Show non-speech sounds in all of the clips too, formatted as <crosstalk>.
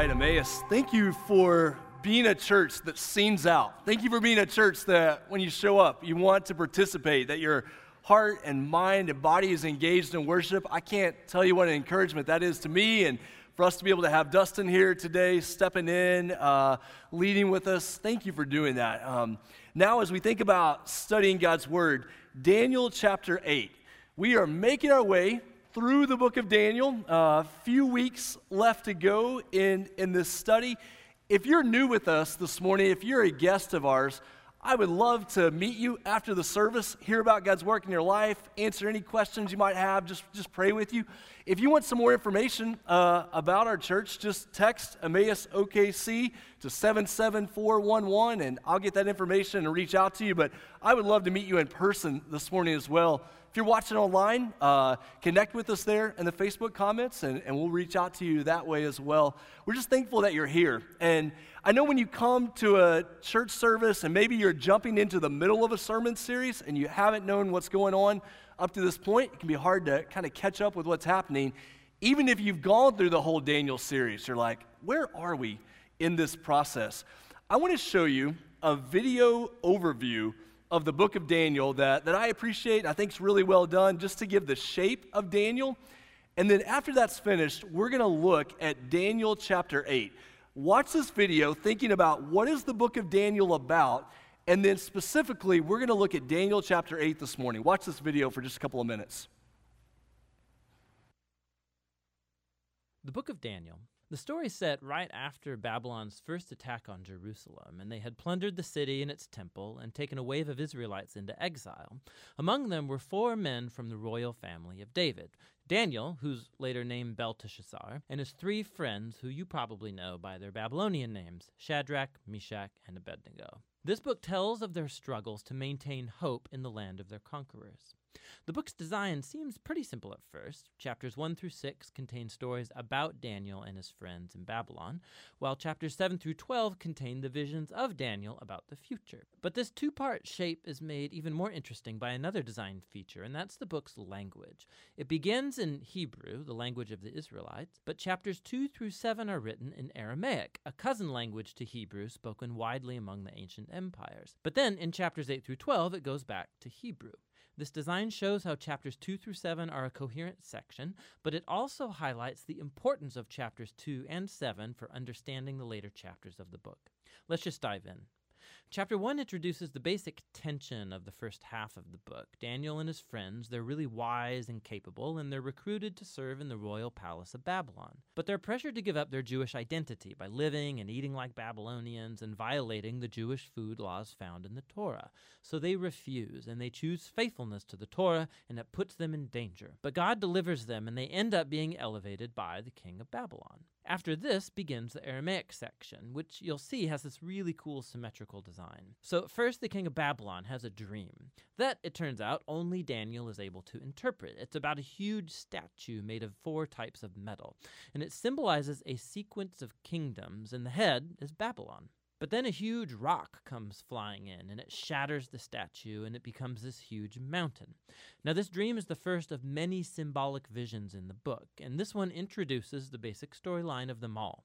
right, Emmaus. Thank you for being a church that sings out. Thank you for being a church that when you show up, you want to participate, that your heart and mind and body is engaged in worship. I can't tell you what an encouragement that is to me and for us to be able to have Dustin here today, stepping in, uh, leading with us. Thank you for doing that. Um, now, as we think about studying God's Word, Daniel chapter 8, we are making our way through the book of Daniel. A uh, few weeks left to go in, in this study. If you're new with us this morning, if you're a guest of ours, I would love to meet you after the service, hear about God's work in your life, answer any questions you might have, just, just pray with you. If you want some more information uh, about our church, just text Emmaus OKC to 77411 and I'll get that information and reach out to you. But I would love to meet you in person this morning as well. If you're watching online, uh, connect with us there in the Facebook comments, and, and we'll reach out to you that way as well. We're just thankful that you're here. And I know when you come to a church service and maybe you're jumping into the middle of a sermon series and you haven't known what's going on up to this point, it can be hard to kind of catch up with what's happening. Even if you've gone through the whole Daniel series, you're like, where are we in this process? I want to show you a video overview of the book of Daniel that, that I appreciate, I think is really well done, just to give the shape of Daniel. And then after that's finished, we're going to look at Daniel chapter 8. Watch this video thinking about what is the book of Daniel about, and then specifically, we're going to look at Daniel chapter 8 this morning. Watch this video for just a couple of minutes. The book of Daniel the story set right after Babylon's first attack on Jerusalem, and they had plundered the city and its temple and taken a wave of Israelites into exile. Among them were four men from the royal family of David Daniel, who's later named Belteshazzar, and his three friends, who you probably know by their Babylonian names Shadrach, Meshach, and Abednego. This book tells of their struggles to maintain hope in the land of their conquerors. The book's design seems pretty simple at first. Chapters 1 through 6 contain stories about Daniel and his friends in Babylon, while chapters 7 through 12 contain the visions of Daniel about the future. But this two part shape is made even more interesting by another design feature, and that's the book's language. It begins in Hebrew, the language of the Israelites, but chapters 2 through 7 are written in Aramaic, a cousin language to Hebrew spoken widely among the ancient empires. But then in chapters 8 through 12, it goes back to Hebrew. This design shows how chapters 2 through 7 are a coherent section, but it also highlights the importance of chapters 2 and 7 for understanding the later chapters of the book. Let's just dive in. Chapter 1 introduces the basic tension of the first half of the book. Daniel and his friends, they're really wise and capable, and they're recruited to serve in the royal palace of Babylon. But they're pressured to give up their Jewish identity by living and eating like Babylonians and violating the Jewish food laws found in the Torah. So they refuse, and they choose faithfulness to the Torah, and it puts them in danger. But God delivers them, and they end up being elevated by the king of Babylon. After this begins the Aramaic section, which you'll see has this really cool symmetrical design. So, first, the king of Babylon has a dream that, it turns out, only Daniel is able to interpret. It's about a huge statue made of four types of metal, and it symbolizes a sequence of kingdoms, and the head is Babylon. But then a huge rock comes flying in, and it shatters the statue, and it becomes this huge mountain. Now, this dream is the first of many symbolic visions in the book, and this one introduces the basic storyline of them all.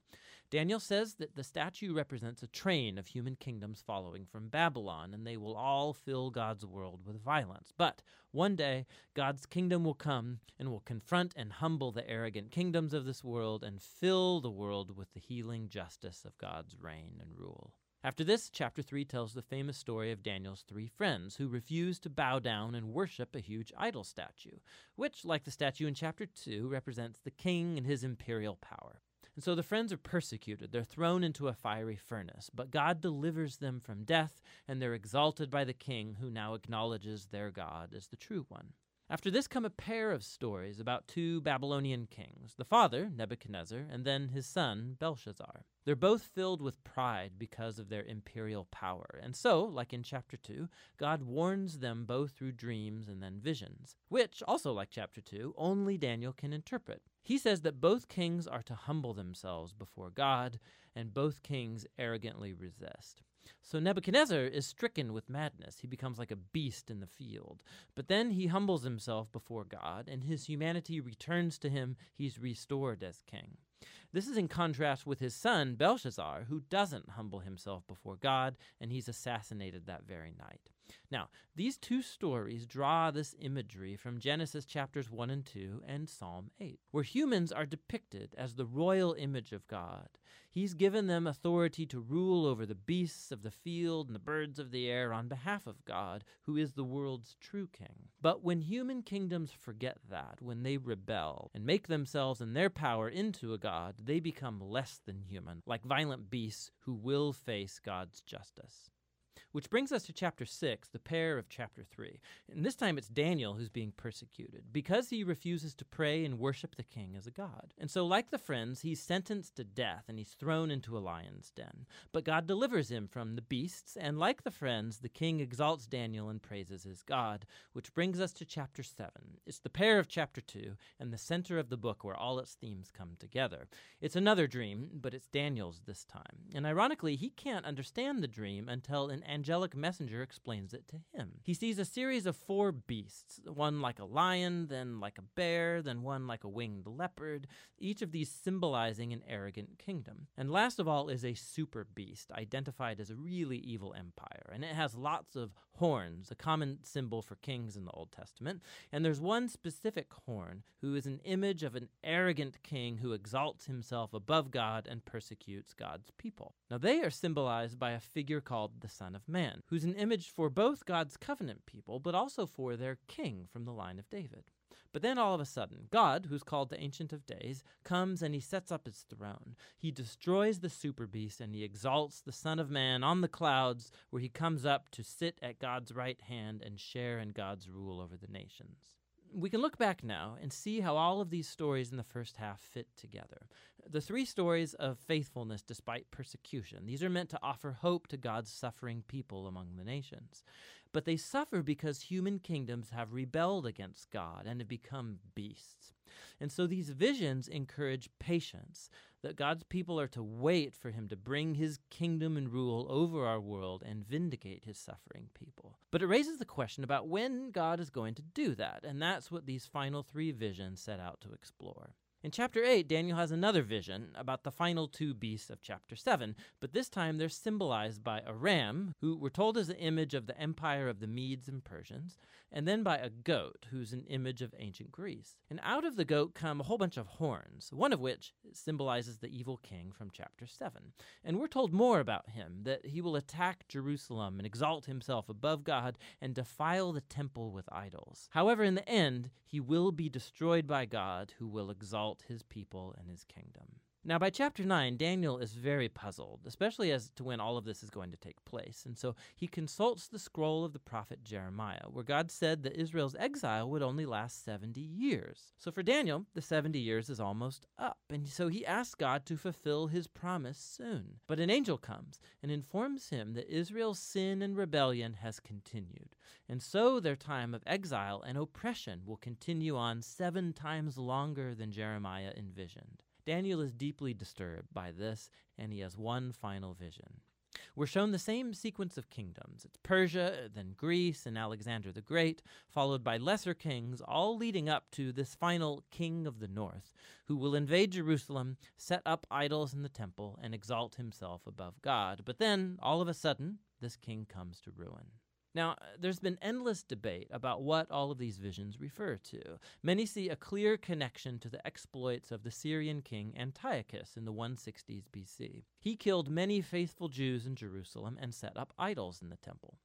Daniel says that the statue represents a train of human kingdoms following from Babylon, and they will all fill God's world with violence. But one day, God's kingdom will come and will confront and humble the arrogant kingdoms of this world and fill the world with the healing justice of God's reign and rule. After this, chapter 3 tells the famous story of Daniel's three friends who refuse to bow down and worship a huge idol statue, which, like the statue in chapter 2, represents the king and his imperial power. And so the friends are persecuted. They're thrown into a fiery furnace. But God delivers them from death, and they're exalted by the king, who now acknowledges their God as the true one. After this come a pair of stories about two Babylonian kings, the father, Nebuchadnezzar, and then his son, Belshazzar. They're both filled with pride because of their imperial power. And so, like in chapter 2, God warns them both through dreams and then visions, which, also like chapter 2, only Daniel can interpret. He says that both kings are to humble themselves before God, and both kings arrogantly resist. So Nebuchadnezzar is stricken with madness. He becomes like a beast in the field. But then he humbles himself before God, and his humanity returns to him. He's restored as king. This is in contrast with his son, Belshazzar, who doesn't humble himself before God, and he's assassinated that very night. Now, these two stories draw this imagery from Genesis chapters 1 and 2 and Psalm 8, where humans are depicted as the royal image of God. He's given them authority to rule over the beasts of the field and the birds of the air on behalf of God, who is the world's true king. But when human kingdoms forget that, when they rebel and make themselves and their power into a god, they become less than human, like violent beasts who will face God's justice. Which brings us to chapter 6, the pair of chapter 3. And this time it's Daniel who's being persecuted because he refuses to pray and worship the king as a god. And so, like the friends, he's sentenced to death and he's thrown into a lion's den. But God delivers him from the beasts, and like the friends, the king exalts Daniel and praises his God. Which brings us to chapter 7. It's the pair of chapter 2 and the center of the book where all its themes come together. It's another dream, but it's Daniel's this time. And ironically, he can't understand the dream until an angelic messenger explains it to him. He sees a series of four beasts, one like a lion, then like a bear, then one like a winged leopard, each of these symbolizing an arrogant kingdom. And last of all is a super beast, identified as a really evil empire, and it has lots of horns, a common symbol for kings in the Old Testament. And there's one specific horn who is an image of an arrogant king who exalts himself above God and persecutes God's people. Now, they are symbolized by a figure called the Son of Man, who's an image for both God's covenant people, but also for their king from the line of David. But then all of a sudden, God, who's called the Ancient of Days, comes and he sets up his throne. He destroys the super beast and he exalts the Son of Man on the clouds, where he comes up to sit at God's right hand and share in God's rule over the nations we can look back now and see how all of these stories in the first half fit together. The three stories of faithfulness despite persecution, these are meant to offer hope to God's suffering people among the nations. But they suffer because human kingdoms have rebelled against God and have become beasts. And so these visions encourage patience, that God's people are to wait for him to bring his kingdom and rule over our world and vindicate his suffering people. But it raises the question about when God is going to do that, and that's what these final three visions set out to explore. In chapter 8, Daniel has another vision about the final two beasts of chapter 7, but this time they're symbolized by a ram, who we're told is the image of the empire of the Medes and Persians, and then by a goat, who's an image of ancient Greece. And out of the goat come a whole bunch of horns, one of which symbolizes the evil king from chapter 7. And we're told more about him that he will attack Jerusalem and exalt himself above God and defile the temple with idols. However, in the end, he will be destroyed by God, who will exalt his people and his kingdom. Now, by chapter 9, Daniel is very puzzled, especially as to when all of this is going to take place. And so he consults the scroll of the prophet Jeremiah, where God said that Israel's exile would only last 70 years. So for Daniel, the 70 years is almost up. And so he asks God to fulfill his promise soon. But an angel comes and informs him that Israel's sin and rebellion has continued. And so their time of exile and oppression will continue on seven times longer than Jeremiah envisioned. Daniel is deeply disturbed by this, and he has one final vision. We're shown the same sequence of kingdoms. It's Persia, then Greece, and Alexander the Great, followed by lesser kings, all leading up to this final king of the north, who will invade Jerusalem, set up idols in the temple, and exalt himself above God. But then, all of a sudden, this king comes to ruin. Now, uh, there's been endless debate about what all of these visions refer to. Many see a clear connection to the exploits of the Syrian king Antiochus in the 160s BC. He killed many faithful Jews in Jerusalem and set up idols in the temple.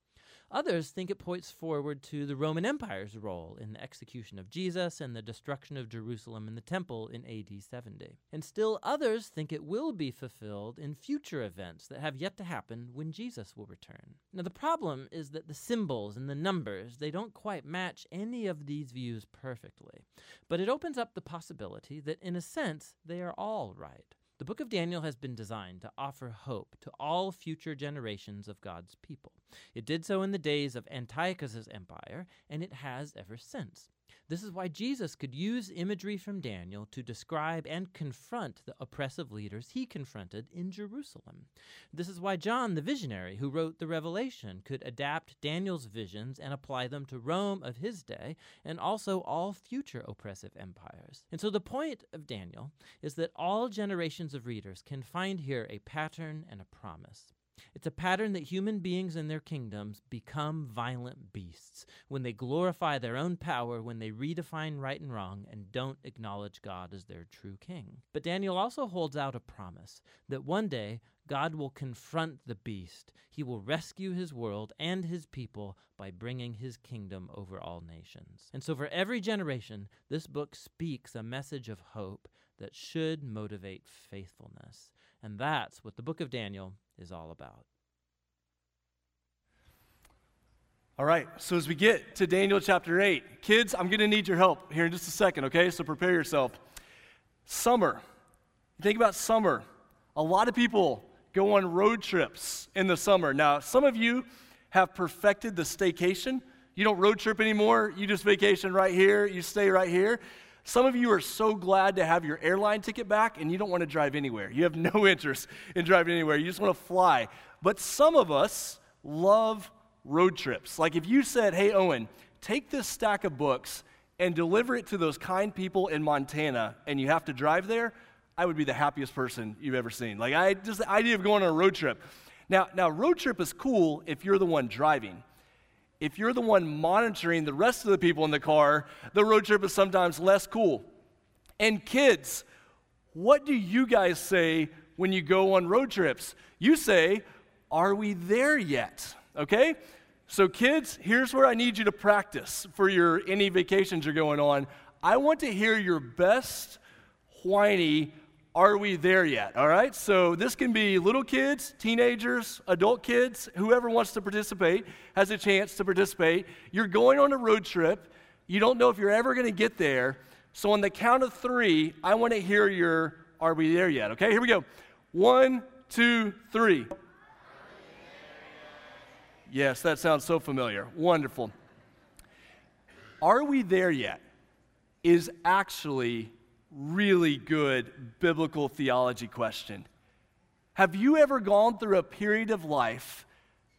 Others think it points forward to the Roman Empire's role in the execution of Jesus and the destruction of Jerusalem and the temple in AD 70. And still others think it will be fulfilled in future events that have yet to happen when Jesus will return. Now the problem is that the symbols and the numbers, they don't quite match any of these views perfectly. But it opens up the possibility that in a sense they are all right. The book of Daniel has been designed to offer hope to all future generations of God's people. It did so in the days of Antiochus's empire, and it has ever since. This is why Jesus could use imagery from Daniel to describe and confront the oppressive leaders he confronted in Jerusalem. This is why John, the visionary who wrote the Revelation, could adapt Daniel's visions and apply them to Rome of his day and also all future oppressive empires. And so the point of Daniel is that all generations of readers can find here a pattern and a promise. It's a pattern that human beings and their kingdoms become violent beasts when they glorify their own power, when they redefine right and wrong, and don't acknowledge God as their true king. But Daniel also holds out a promise that one day God will confront the beast. He will rescue his world and his people by bringing his kingdom over all nations. And so, for every generation, this book speaks a message of hope that should motivate faithfulness. And that's what the book of Daniel is all about. All right, so as we get to Daniel chapter 8, kids, I'm going to need your help here in just a second, okay? So prepare yourself. Summer. Think about summer. A lot of people go on road trips in the summer. Now, some of you have perfected the staycation. You don't road trip anymore, you just vacation right here, you stay right here. Some of you are so glad to have your airline ticket back and you don't want to drive anywhere. You have no <laughs> interest in driving anywhere. You just want to fly. But some of us love road trips. Like if you said, hey, Owen, take this stack of books and deliver it to those kind people in Montana and you have to drive there, I would be the happiest person you've ever seen. Like I just the idea of going on a road trip. Now, now road trip is cool if you're the one driving if you're the one monitoring the rest of the people in the car, the road trip is sometimes less cool. And kids, what do you guys say when you go on road trips? You say, Are we there yet? Okay? So, kids, here's where I need you to practice for your any vacations you're going on. I want to hear your best whiny are we there yet? All right? So this can be little kids, teenagers, adult kids, whoever wants to participate has a chance to participate. You're going on a road trip. You don't know if you're ever going to get there. So on the count of three, I want to hear your are we there yet? Okay, here we go. One, two, three. Yes, that sounds so familiar. Wonderful. Are we there yet? Is actually really good biblical theology question. Have you ever gone through a period of life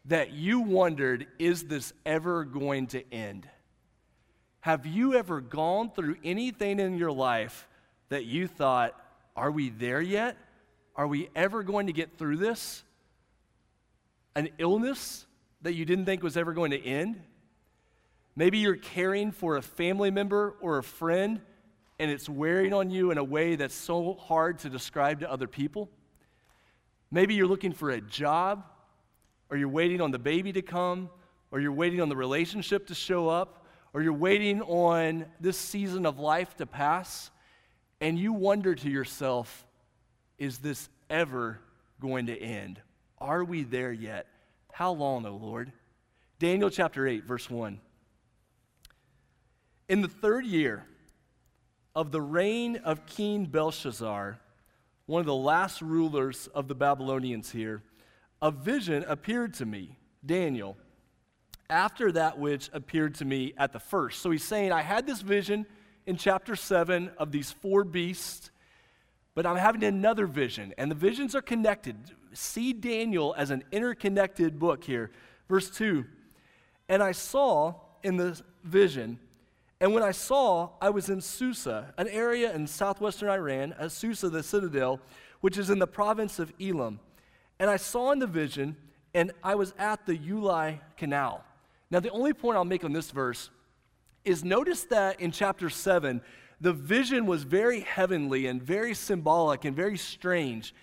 that you wondered, is this ever going to end? Have you ever gone through anything in your life that you thought, are we there yet? Are we ever going to get through this? An illness that you didn't think was ever going to end? Maybe you're caring for a family member or a friend and it's wearing on you in a way that's so hard to describe to other people. Maybe you're looking for a job, or you're waiting on the baby to come, or you're waiting on the relationship to show up, or you're waiting on this season of life to pass, and you wonder to yourself, is this ever going to end? Are we there yet? How long, O Lord? Daniel chapter 8, verse 1. In the third year, of the reign of King Belshazzar, one of the last rulers of the Babylonians here, a vision appeared to me, Daniel, after that which appeared to me at the first. So he's saying, I had this vision in chapter 7 of these four beasts, but I'm having another vision, and the visions are connected. See Daniel as an interconnected book here. Verse 2 And I saw in the vision, and when I saw, I was in Susa, an area in southwestern Iran, at Susa, the citadel, which is in the province of Elam. And I saw in the vision, and I was at the Ulai Canal. Now, the only point I'll make on this verse is notice that in chapter 7, the vision was very heavenly and very symbolic and very strange.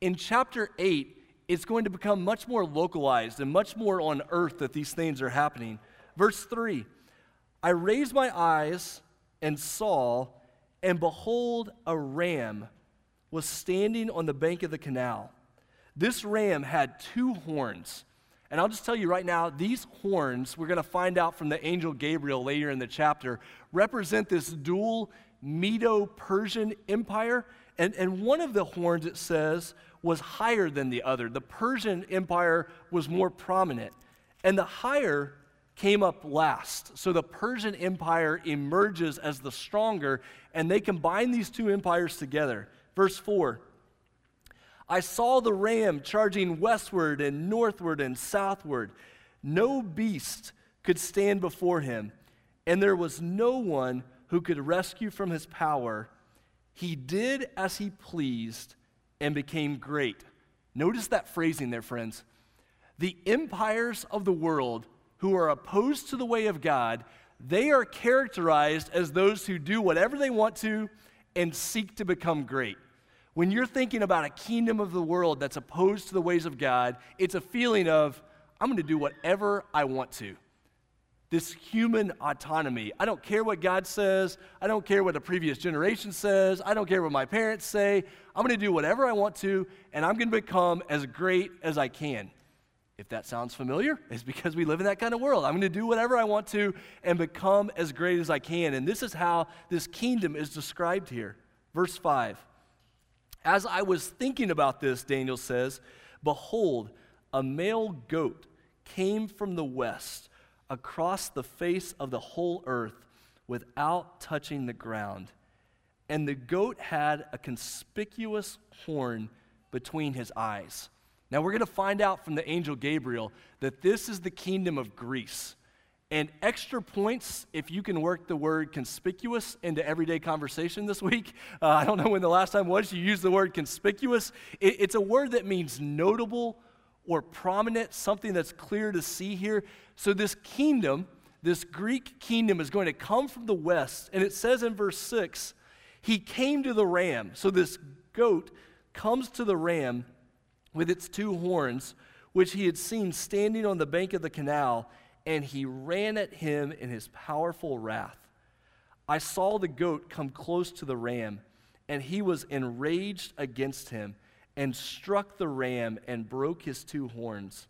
In chapter 8, it's going to become much more localized and much more on earth that these things are happening. Verse 3 I raised my eyes and saw, and behold, a ram was standing on the bank of the canal. This ram had two horns. And I'll just tell you right now, these horns, we're going to find out from the angel Gabriel later in the chapter, represent this dual Medo Persian empire. And, and one of the horns, it says, was higher than the other. The Persian empire was more prominent. And the higher came up last. So the Persian Empire emerges as the stronger, and they combine these two empires together. Verse 4 I saw the ram charging westward and northward and southward. No beast could stand before him, and there was no one who could rescue from his power. He did as he pleased and became great. Notice that phrasing there, friends. The empires of the world who are opposed to the way of God, they are characterized as those who do whatever they want to and seek to become great. When you're thinking about a kingdom of the world that's opposed to the ways of God, it's a feeling of, I'm going to do whatever I want to. This human autonomy. I don't care what God says. I don't care what the previous generation says. I don't care what my parents say. I'm going to do whatever I want to, and I'm going to become as great as I can. If that sounds familiar, <laughs> it's because we live in that kind of world. I'm going to do whatever I want to and become as great as I can. And this is how this kingdom is described here. Verse 5. As I was thinking about this, Daniel says, Behold, a male goat came from the west across the face of the whole earth without touching the ground. And the goat had a conspicuous horn between his eyes. Now, we're going to find out from the angel Gabriel that this is the kingdom of Greece. And extra points if you can work the word conspicuous into everyday conversation this week. <laughs> Uh, I don't know when the last time was you used the word conspicuous. It, it's a word that means notable or prominent, something that's clear to see here. So, this kingdom, this Greek kingdom, is going to come from the west. And it says in verse 6 he came to the ram. So, this goat comes to the ram with its two horns, which he had seen standing on the bank of the canal, and he ran at him in his powerful wrath. I saw the goat come close to the ram, and he was enraged against him, and struck the ram and broke his two horns.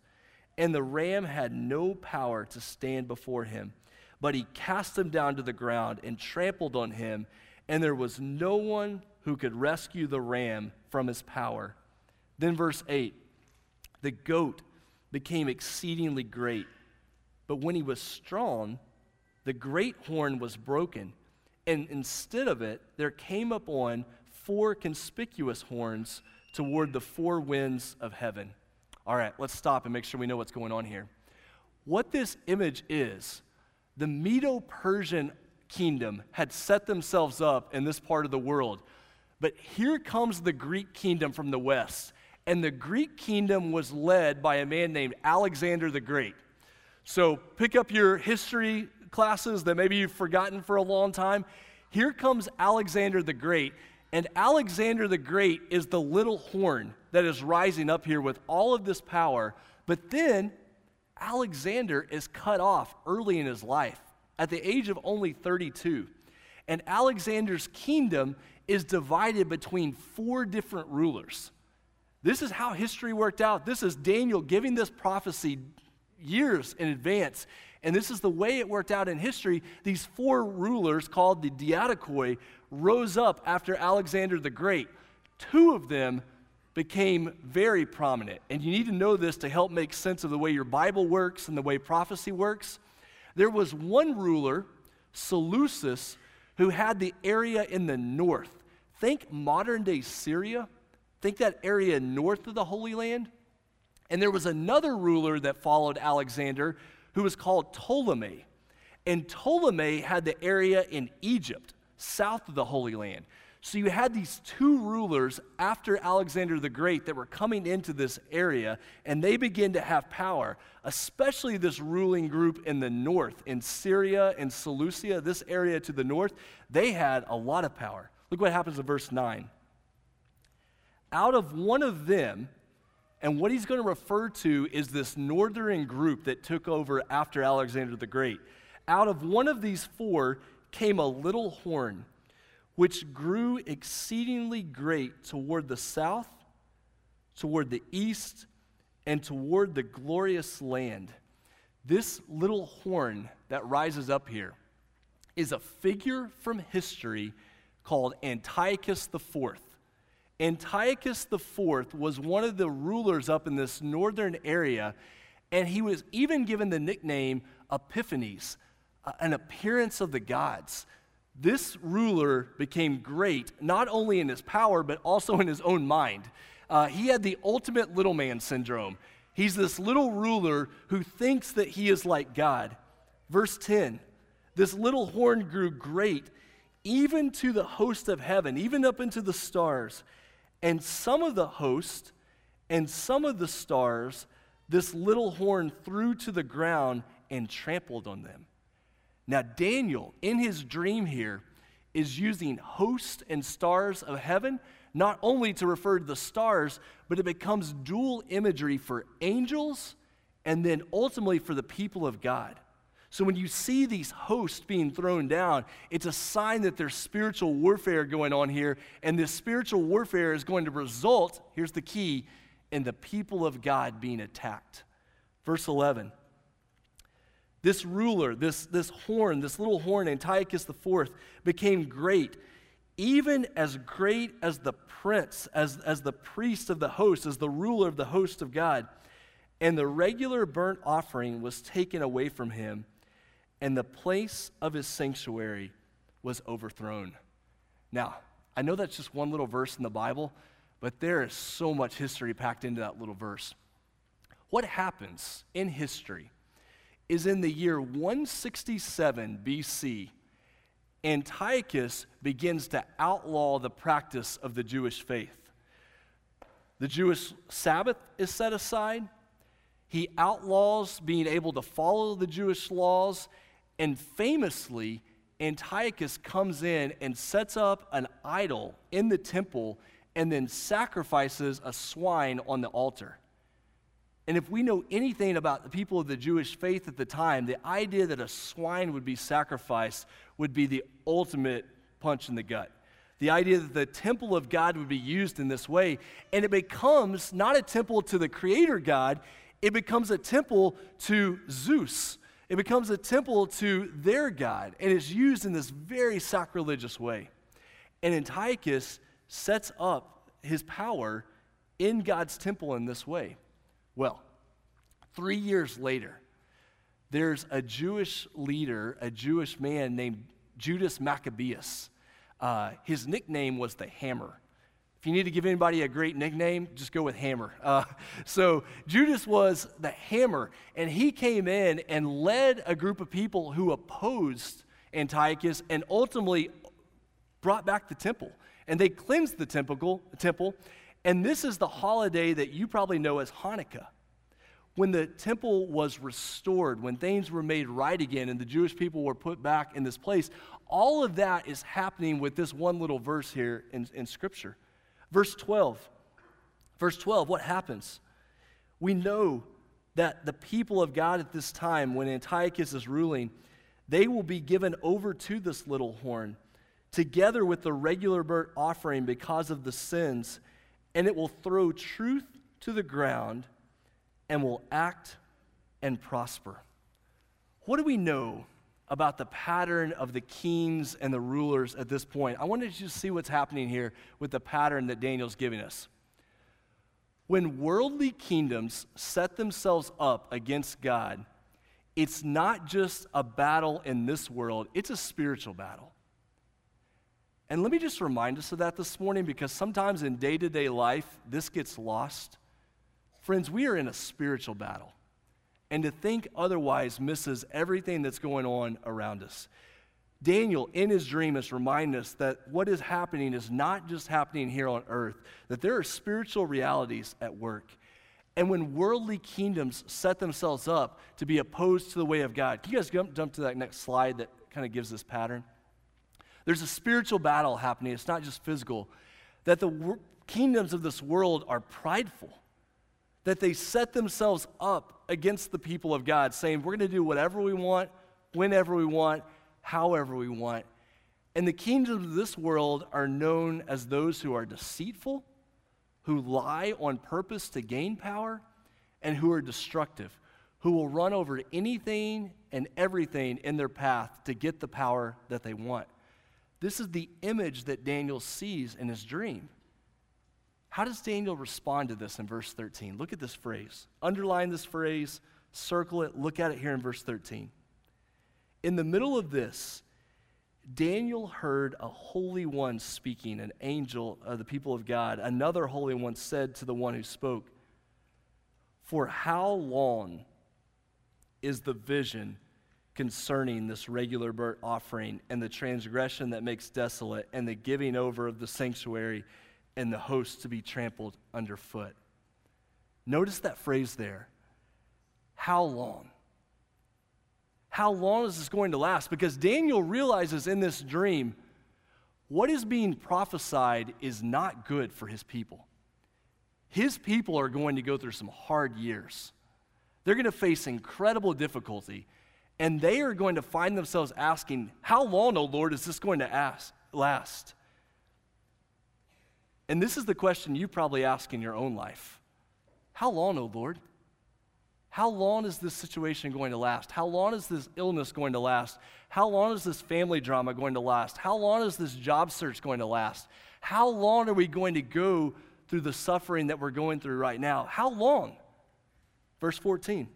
And the ram had no power to stand before him, but he cast him down to the ground and trampled on him, and there was no one who could rescue the ram from his power. Then, verse 8 the goat became exceedingly great, but when he was strong, the great horn was broken, and instead of it, there came upon four conspicuous horns toward the four winds of heaven. All right, let's stop and make sure we know what's going on here. What this image is, the Medo Persian kingdom had set themselves up in this part of the world. But here comes the Greek kingdom from the west and the Greek kingdom was led by a man named Alexander the Great. So pick up your history classes that maybe you've forgotten for a long time. Here comes Alexander the Great, and Alexander the Great is the little horn that is rising up here with all of this power. But then Alexander is cut off early in his life at the age of only 32. And Alexander's kingdom is divided between four different rulers. This is how history worked out. This is Daniel giving this prophecy years in advance. And this is the way it worked out in history. These four rulers, called the Diadochoi, rose up after Alexander the Great. Two of them became very prominent. And you need to know this to help make sense of the way your Bible works and the way prophecy works. There was one ruler, Seleucus, who had the area in the north. Think modern day Syria. Think that area north of the Holy Land. And there was another ruler that followed Alexander who was called Ptolemy. And Ptolemy had the area in Egypt, south of the Holy Land. So you had these two rulers after Alexander the Great that were coming into this area, and they began to have power, especially this ruling group in the north, in Syria and Seleucia, this area to the north. They had a lot of power. Look what happens in verse 9 out of one of them, and what he's going to refer to is this northern group that took over after Alexander the Great. Out of one of these four came a little horn, which grew exceedingly great toward the south, toward the east, and toward the glorious land. This little horn that rises up here is a figure from history called Antiochus the Fourth. Antiochus IV was one of the rulers up in this northern area, And he was even given the nickname Epiphanes, uh, an appearance of the gods. This ruler became great, not only in his power, but also in his own mind. Uh, he had the ultimate little man syndrome. He's this little ruler who thinks that he is like God. Verse 10 this little horn grew great, even to the host of heaven, even up into the stars. And some of the host and some of the stars, this little horn threw to the ground and trampled on them. Now, Daniel, in his dream here, is using host and stars of heaven not only to refer to the stars, but it becomes dual imagery for angels and then ultimately for the people of God. So when you see these hosts being thrown down, it's a sign that there's spiritual warfare going on here, and this spiritual warfare is going to result, here's the key, in the people of God being attacked. Verse 11. This ruler, this, this horn, this little horn, Antiochus IV, became great, even as great as the prince, as, as the priest of the host, as the ruler of the host of God. And the regular burnt offering was taken away from him and the place of his sanctuary was overthrown. Now, I know that's just one little verse in the Bible, but there is so much history packed into that little verse. What happens in history is in the year 167 BC, Antiochus begins to outlaw the practice of the Jewish faith. The Jewish Sabbath is set aside. He outlaws being able to follow the Jewish laws, and famously, Antiochus comes in and sets up an idol in the temple and then sacrifices a swine on the altar. And if we know anything about the people of the Jewish faith at the time, the idea that a swine would be sacrificed would be the ultimate punch in the gut. The idea that the temple of God would be used in this way, and it becomes not a temple to the creator God, it becomes a temple to Zeus, it becomes a temple to their God and is used in this very sacrilegious way. And Antiochus sets up his power in God's temple in this way. Well, three years later, there's a Jewish leader, a Jewish man named Judas Maccabeus. Uh, his nickname was the Hammer. If you need to give anybody a great nickname, just go with Hammer. Uh, so Judas was the Hammer, and he came in and led a group of people who opposed Antiochus and ultimately brought back the temple. And they cleansed the temple. And this is the holiday that you probably know as Hanukkah. When the temple was restored, when things were made right again, and the Jewish people were put back in this place, all of that is happening with this one little verse here in, in Scripture. Verse 12. Verse 12, what happens? We know that the people of God at this time, when Antiochus is ruling, they will be given over to this little horn, together with the regular burnt offering because of the sins, and it will throw truth to the ground and will act and prosper. What do we know about the pattern of the kings and the rulers at this point, I wanted you to see what's happening here with the pattern that Daniel's giving us. When worldly kingdoms set themselves up against God, it's not just a battle in this world, it's a spiritual battle. And let me just remind us of that this morning because sometimes in day to day life, this gets lost. Friends, we are in a spiritual battle. And to think otherwise misses everything that's going on around us. Daniel, in his dream, is reminding us that what is happening is not just happening here on earth, that there are spiritual realities at work. And when worldly kingdoms set themselves up to be opposed to the way of God, can you guys jump, jump to that next slide that kind of gives this pattern? There's a spiritual battle happening, it's not just physical, that the wor- kingdoms of this world are prideful that they set themselves up against the people of God, saying, We're going to do whatever we want, whenever we want, however we want. And the kingdoms of this world are known as those who are deceitful, who lie on purpose to gain power, and who are destructive, who will run over anything and everything in their path to get the power that they want. This is the image that Daniel sees in his dream. How does Daniel respond to this in verse 13? Look at this phrase. Underline this phrase, circle it, look at it here in verse 13. In the middle of this, Daniel heard a holy one speaking, an angel of the people of God. Another holy one said to the one who spoke, For how long is the vision concerning this regular burnt offering and the transgression that makes desolate and the giving over of the sanctuary and the host to be trampled underfoot? Notice that phrase there. How long? How long is this going to last? Because Daniel realizes in this dream what is being prophesied is not good for his people. His people are going to go through some hard years. They're going to face incredible difficulty, and they are going to find themselves asking, How long, O Lord, is this going to ask, last? And this is the question you probably ask in your own life How long, O Lord? How long is this situation going to last? How long is this illness going to last? How long is this family drama going to last? How long is this job search going to last? How long are we going to go through the suffering that we're going through right now? How long? Verse 14.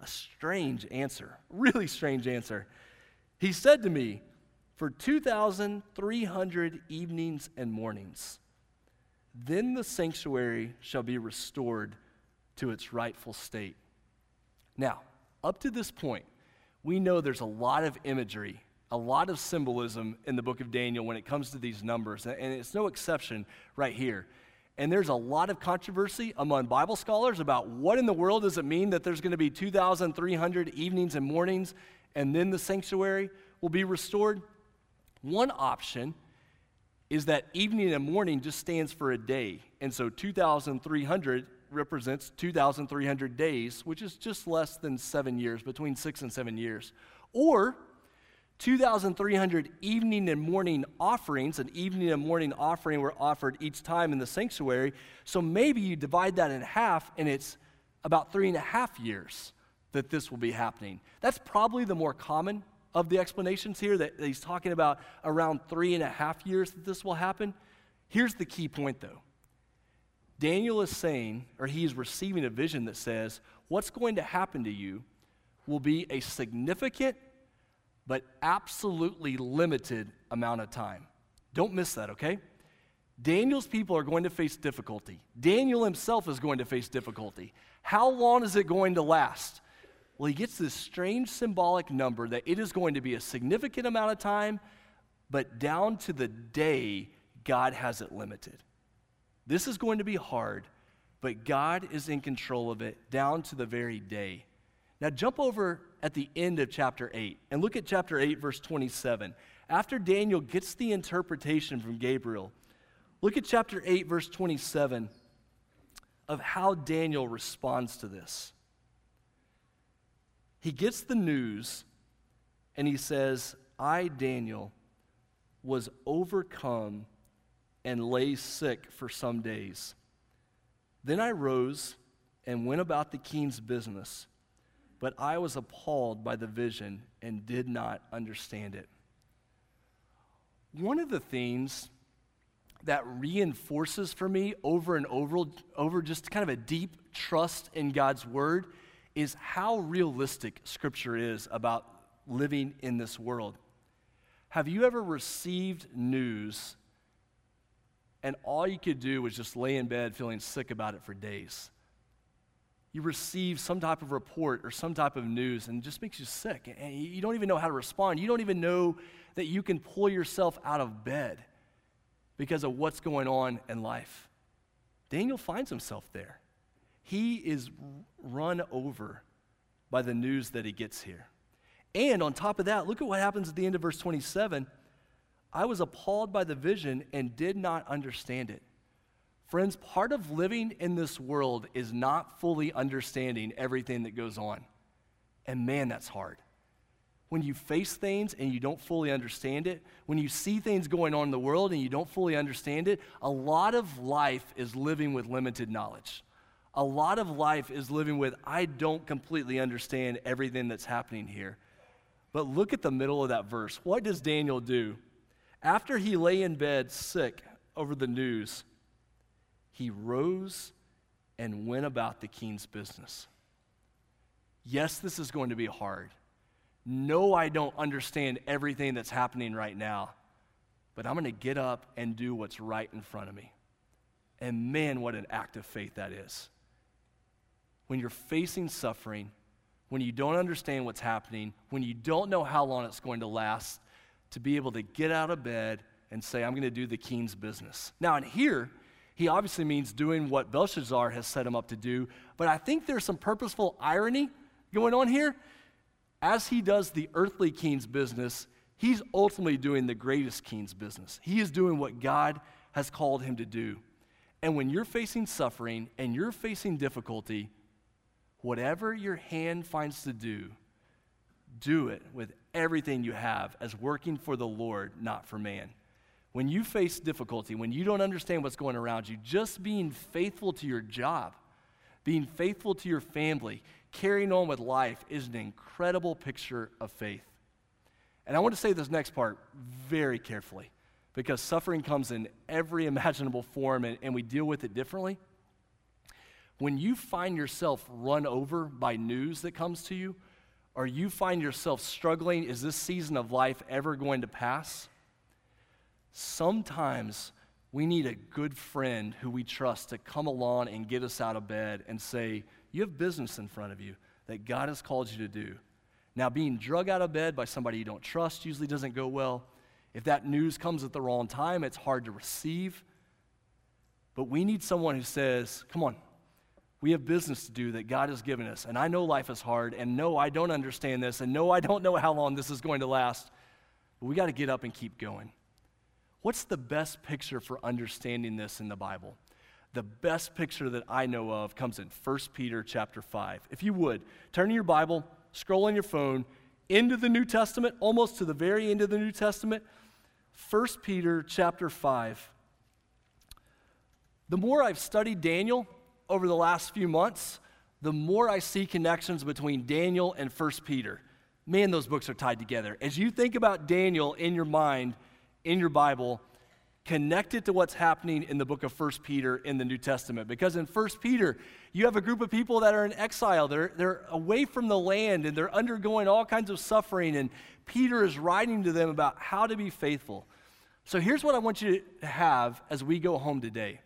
A strange answer, really strange answer. He said to me, For 2,300 evenings and mornings, then the sanctuary shall be restored to its rightful state. Now, up to this point, we know there's a lot of imagery, a lot of symbolism in the book of Daniel when it comes to these numbers, and it's no exception right here. And there's a lot of controversy among Bible scholars about what in the world does it mean that there's going to be 2,300 evenings and mornings and then the sanctuary will be restored. One option is that evening and morning just stands for a day. And so 2,300 represents 2,300 days, which is just less than seven years, between six and seven years. Or 2,300 evening and morning offerings. An evening and morning offering were offered each time in the sanctuary. So maybe you divide that in half, and it's about three and a half years that this will be happening. That's probably the more common of the explanations here, that he's talking about around three and a half years that this will happen. Here's the key point, though Daniel is saying, or he is receiving a vision that says, what's going to happen to you will be a significant but absolutely limited amount of time. Don't miss that, okay? Daniel's people are going to face difficulty. Daniel himself is going to face difficulty. How long is it going to last? Well, he gets this strange symbolic number that it is going to be a significant amount of time, but down to the day, God has it limited. This is going to be hard, but God is in control of it down to the very day. Now, jump over at the end of chapter 8 and look at chapter 8, verse 27. After Daniel gets the interpretation from Gabriel, look at chapter 8, verse 27 of how Daniel responds to this. He gets the news and he says, I, Daniel, was overcome and lay sick for some days. Then I rose and went about the king's business, but I was appalled by the vision and did not understand it. One of the things that reinforces for me over and over, over just kind of a deep trust in God's word is how realistic Scripture is about living in this world. Have you ever received news and all you could do was just lay in bed feeling sick about it for days. You receive some type of report or some type of news and it just makes you sick. And you don't even know how to respond. You don't even know that you can pull yourself out of bed because of what's going on in life. Daniel finds himself there. He is run over by the news that he gets here. And on top of that, look at what happens at the end of verse 27. I was appalled by the vision and did not understand it. Friends, part of living in this world is not fully understanding everything that goes on. And man, that's hard. When you face things and you don't fully understand it, when you see things going on in the world and you don't fully understand it, a lot of life is living with limited knowledge. A lot of life is living with, I don't completely understand everything that's happening here. But look at the middle of that verse. What does Daniel do? After he lay in bed sick over the news, he rose and went about the king's business. Yes, this is going to be hard. No, I don't understand everything that's happening right now, but I'm going to get up and do what's right in front of me. And man, what an act of faith that is. When you're facing suffering, when you don't understand what's happening, when you don't know how long it's going to last, to be able to get out of bed and say, I'm going to do the king's business. Now, in here, he obviously means doing what Belshazzar has set him up to do, but I think there's some purposeful irony going on here. As he does the earthly king's business, he's ultimately doing the greatest king's business. He is doing what God has called him to do. And when you're facing suffering and you're facing difficulty, whatever your hand finds to do, do it with everything you have as working for the Lord, not for man. When you face difficulty, when you don't understand what's going around you, just being faithful to your job, being faithful to your family, carrying on with life is an incredible picture of faith. And I want to say this next part very carefully because suffering comes in every <laughs> imaginable form and, and we deal with it differently. When you find yourself run over by news that comes to you, or you find yourself struggling, is this season of life ever going to pass? Sometimes we need a good friend who we trust to come along and get us out of bed and say, You have business in front of you that God has called you to do. Now, being drug out of bed by somebody you don't trust usually doesn't go well. If that news comes at the wrong time, it's hard to receive. But we need someone who says, Come on, we have business to do that God has given us. And I know life is hard, and no, I don't understand this, and no, I don't know how long this is going to last. But we got to get up and keep going. What's the best picture for understanding this in the Bible? The best picture that I know of comes in 1 Peter chapter 5. If you would, turn to your Bible, scroll on your phone into the New Testament, almost to the very end of the New Testament. 1 Peter chapter 5. The more I've studied Daniel, over the last few months, the more I see connections between Daniel and 1 Peter. Man, those books are tied together. As you think about Daniel in your mind, in your Bible, connect it to what's happening in the book of 1 Peter in the New Testament. Because in 1 Peter, you have a group of people that are in exile. They're, they're away from the land and they're undergoing all kinds of suffering. And Peter is writing to them about how to be faithful. So here's what I want you to have as we go home today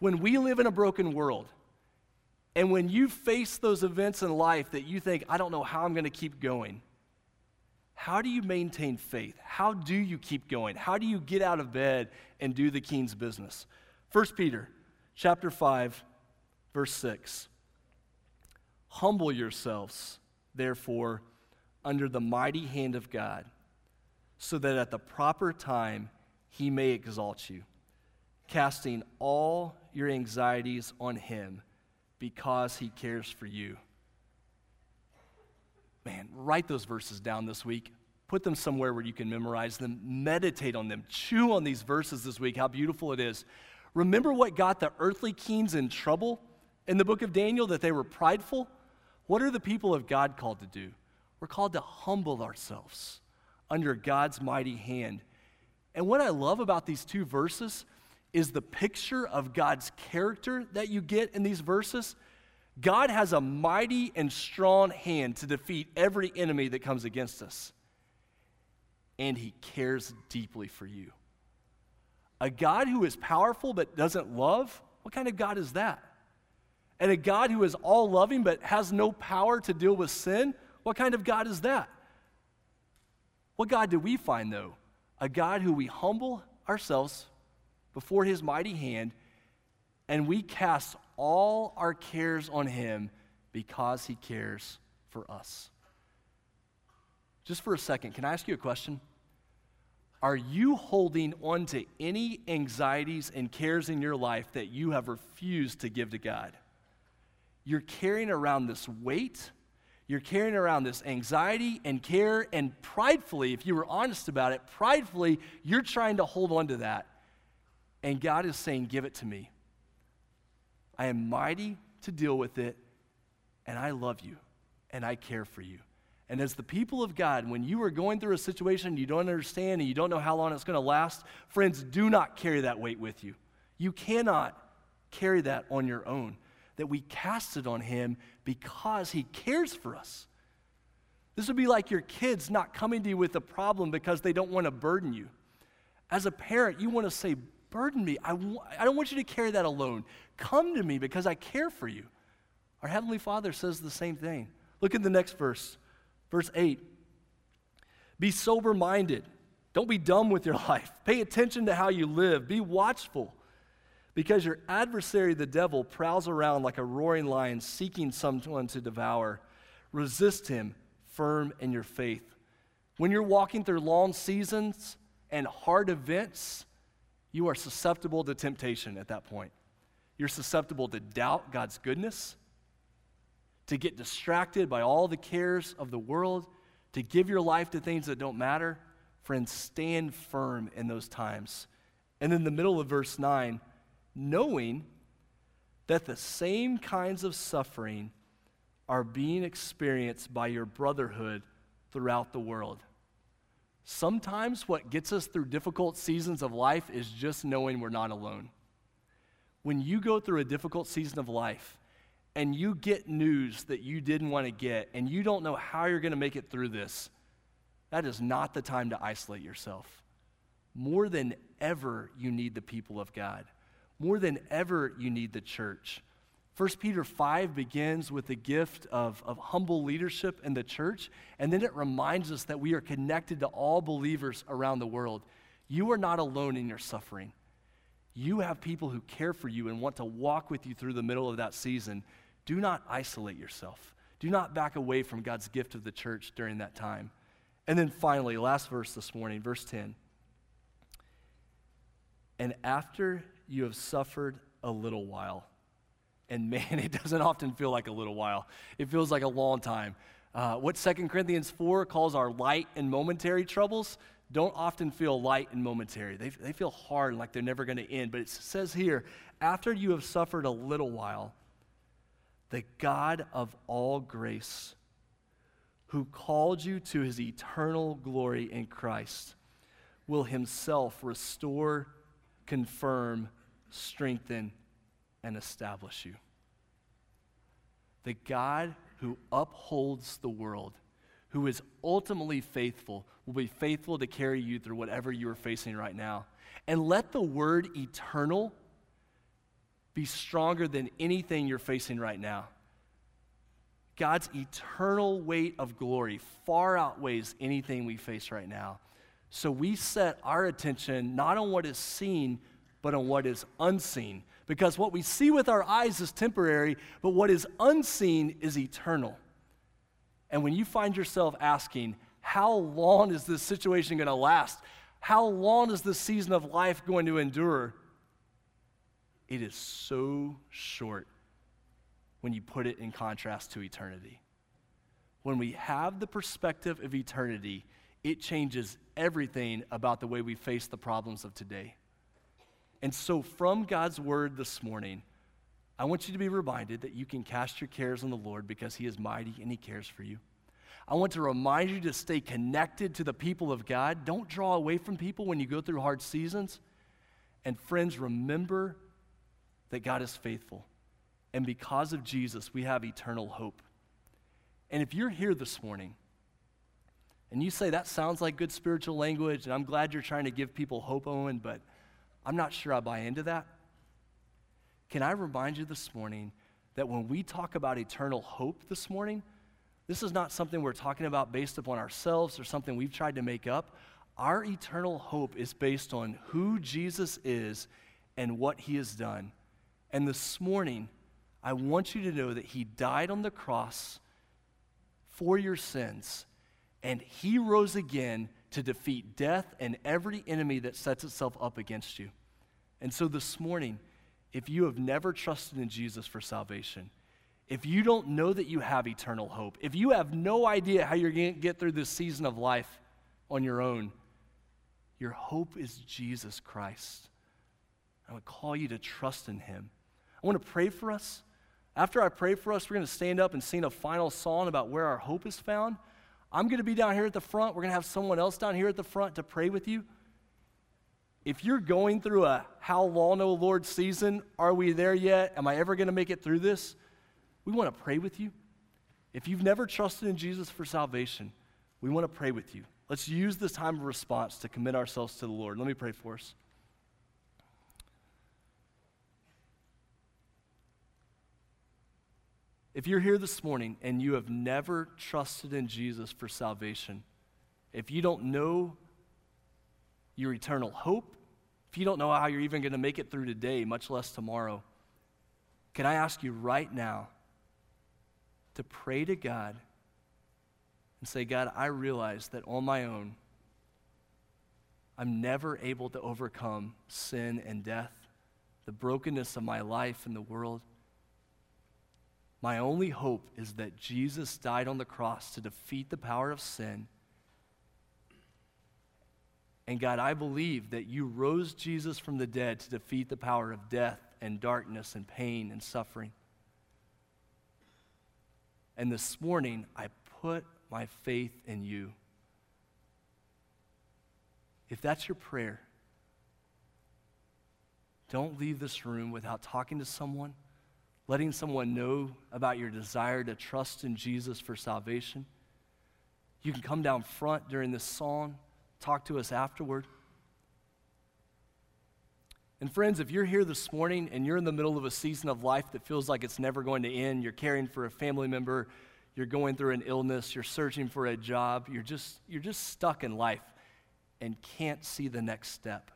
when we live in a broken world, and when you face those events in life that you think, I don't know how I'm going to keep going, how do you maintain faith? How do you keep going? How do you get out of bed and do the king's business? 1 Peter chapter 5 verse 6. Humble yourselves, therefore, under the mighty hand of God, so that at the proper time he may exalt you, casting all your anxieties on Him because He cares for you. Man, write those verses down this week. Put them somewhere where you can memorize them. Meditate on them. Chew on these verses this week, how beautiful it is. Remember what got the earthly kings in trouble in the book of Daniel, that they were prideful? What are the people of God called to do? We're called to humble ourselves under God's mighty hand. And what I love about these two verses is the picture of God's character that you get in these verses. God has a mighty and strong hand to defeat every enemy that comes against us. And he cares deeply for you. A God who is powerful but doesn't love, what kind of God is that? And a God who is all loving but has no power to deal with sin, what kind of God is that? What God do we find though? A God who we humble ourselves before his mighty hand, and we cast all our cares on him because he cares for us. Just for a second, can I ask you a question? Are you holding on to any anxieties and cares in your life that you have refused to give to God? You're carrying around this weight, you're carrying around this anxiety and care, and pridefully, if you were honest about it, pridefully, you're trying to hold on to that. And God is saying, Give it to me. I am mighty to deal with it, and I love you, and I care for you. And as the people of God, when you are going through a situation you don't understand and you don't know how long it's going to last, friends, do not carry that weight with you. You cannot carry that on your own. that we cast it on Him because He cares for us. This would be like your kids not coming to you with a problem because they don't want to burden you. As a parent, you want to say, Burden me. I w- I don't want you to carry that alone. Come to me because I care for you. Our Heavenly Father says the same thing. Look at the next verse, verse 8. Be sober minded. Don't be dumb with your <laughs> life. Pay attention to how you live. Be watchful because your adversary, the devil, prowls around like a roaring lion seeking someone to devour. Resist him firm in your faith. When you're walking through long seasons and hard events, you are susceptible to temptation at that point. You're susceptible to doubt God's goodness, to get distracted by all the cares of the world, to give your life to things that don't matter. Friends, stand firm in those times. And in the middle of verse 9, knowing that the same kinds of suffering are being experienced by your brotherhood throughout the world. Sometimes what gets us through difficult seasons of life is just knowing we're not alone. When you go through a difficult season of life and you get news that you didn't want to get and you don't know how you're going to make it through this, that is not the time to isolate yourself. More than ever, you need the people of God. More than ever, you need the church. 1 Peter 5 begins with the gift of, of humble leadership in the church, and then it reminds us that we are connected to all believers around the world. You are not alone in your suffering. You have people who care for you and want to walk with you through the middle of that season. Do not isolate yourself. Do not back away from God's gift of the church during that time. And then finally, last verse this morning, verse 10. And after you have suffered a little while, and man, <laughs> it doesn't often feel like a little while. It feels like a long time. Uh, what 2 Corinthians 4 calls our light and momentary troubles don't often feel light and momentary. They, they feel hard, like they're never going to end. But it says here, after you have suffered a little while, the God of all grace, who called you to his eternal glory in Christ, will himself restore, confirm, strengthen, and establish you. The God who upholds the world, who is ultimately faithful, will be faithful to carry you through whatever you are facing right now. And let the word eternal be stronger than anything you're facing right now. God's eternal weight of glory far outweighs anything we face right now. So we set our attention not on what is seen, but on what is unseen. Because what we see with our eyes is temporary, but what is unseen is eternal. And when you find yourself asking, how long is this situation going to last? How long is this season of life going to endure? It is so short when you put it in contrast to eternity. When we have the perspective of eternity, it changes everything about the way we face the problems of today. And so, from God's word this morning, I want you to be reminded that you can cast your cares on the Lord because He is mighty and He cares for you. I want to remind you to stay connected to the people of God. Don't draw away from people when you go through hard seasons. And, friends, remember that God is faithful. And because of Jesus, we have eternal hope. And if you're here this morning and you say, that sounds like good spiritual language, and I'm glad you're trying to give people hope, Owen, but I'm not sure I buy into that. Can I remind you this morning that when we talk about eternal hope this morning, this is not something we're talking about based upon ourselves or something we've tried to make up. Our eternal hope is based on who Jesus is and what he has done. And this morning, I want you to know that he died on the cross for your sins, and he rose again to defeat death and every enemy that sets itself up against you. And so this morning, if you have never trusted in Jesus for salvation, if you don't know that you have eternal hope, if you have no idea how you're going to get through this season of life on your own, your hope is Jesus Christ. I would call you to trust in him. I want to pray for us. After I pray for us, we're going to stand up and sing a final song about where our hope is found. I'm going to be down here at the front. We're going to have someone else down here at the front to pray with you. If you're going through a how long, O Lord season, are we there yet? Am I ever going to make it through this? We want to pray with you. If you've never trusted in Jesus for salvation, we want to pray with you. Let's use this time of response to commit ourselves to the Lord. Let me pray for us. If you're here this morning and you have never trusted in Jesus for salvation, if you don't know your eternal hope, if you don't know how you're even going to make it through today, much less tomorrow, can I ask you right now to pray to God and say, God, I realize that on my own, I'm never able to overcome sin and death, the brokenness of my life and the world. My only hope is that Jesus died on the cross to defeat the power of sin. And God, I believe that you rose Jesus from the dead to defeat the power of death and darkness and pain and suffering. And this morning, I put my faith in you. If that's your prayer, don't leave this room without talking to someone, letting someone know about your desire to trust in Jesus for salvation. You can come down front during this song, talk to us afterward. And friends, if you're here this morning and you're in the middle of a season of life that feels like it's never going to end, you're caring for a family member, you're going through an illness, you're searching for a job, you're just, you're just stuck in life and can't see the next step.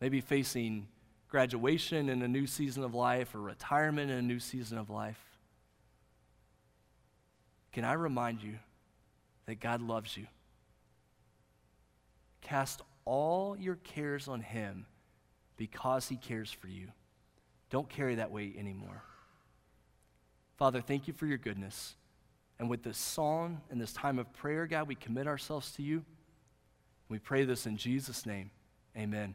Maybe facing graduation in a new season of life or retirement in a new season of life. Can I remind you that God loves you? Cast all your cares on Him because He cares for you. Don't carry that weight anymore. Father, thank you for your goodness. And with this song and this time of prayer, God, we commit ourselves to you. We pray this in Jesus' name. Amen.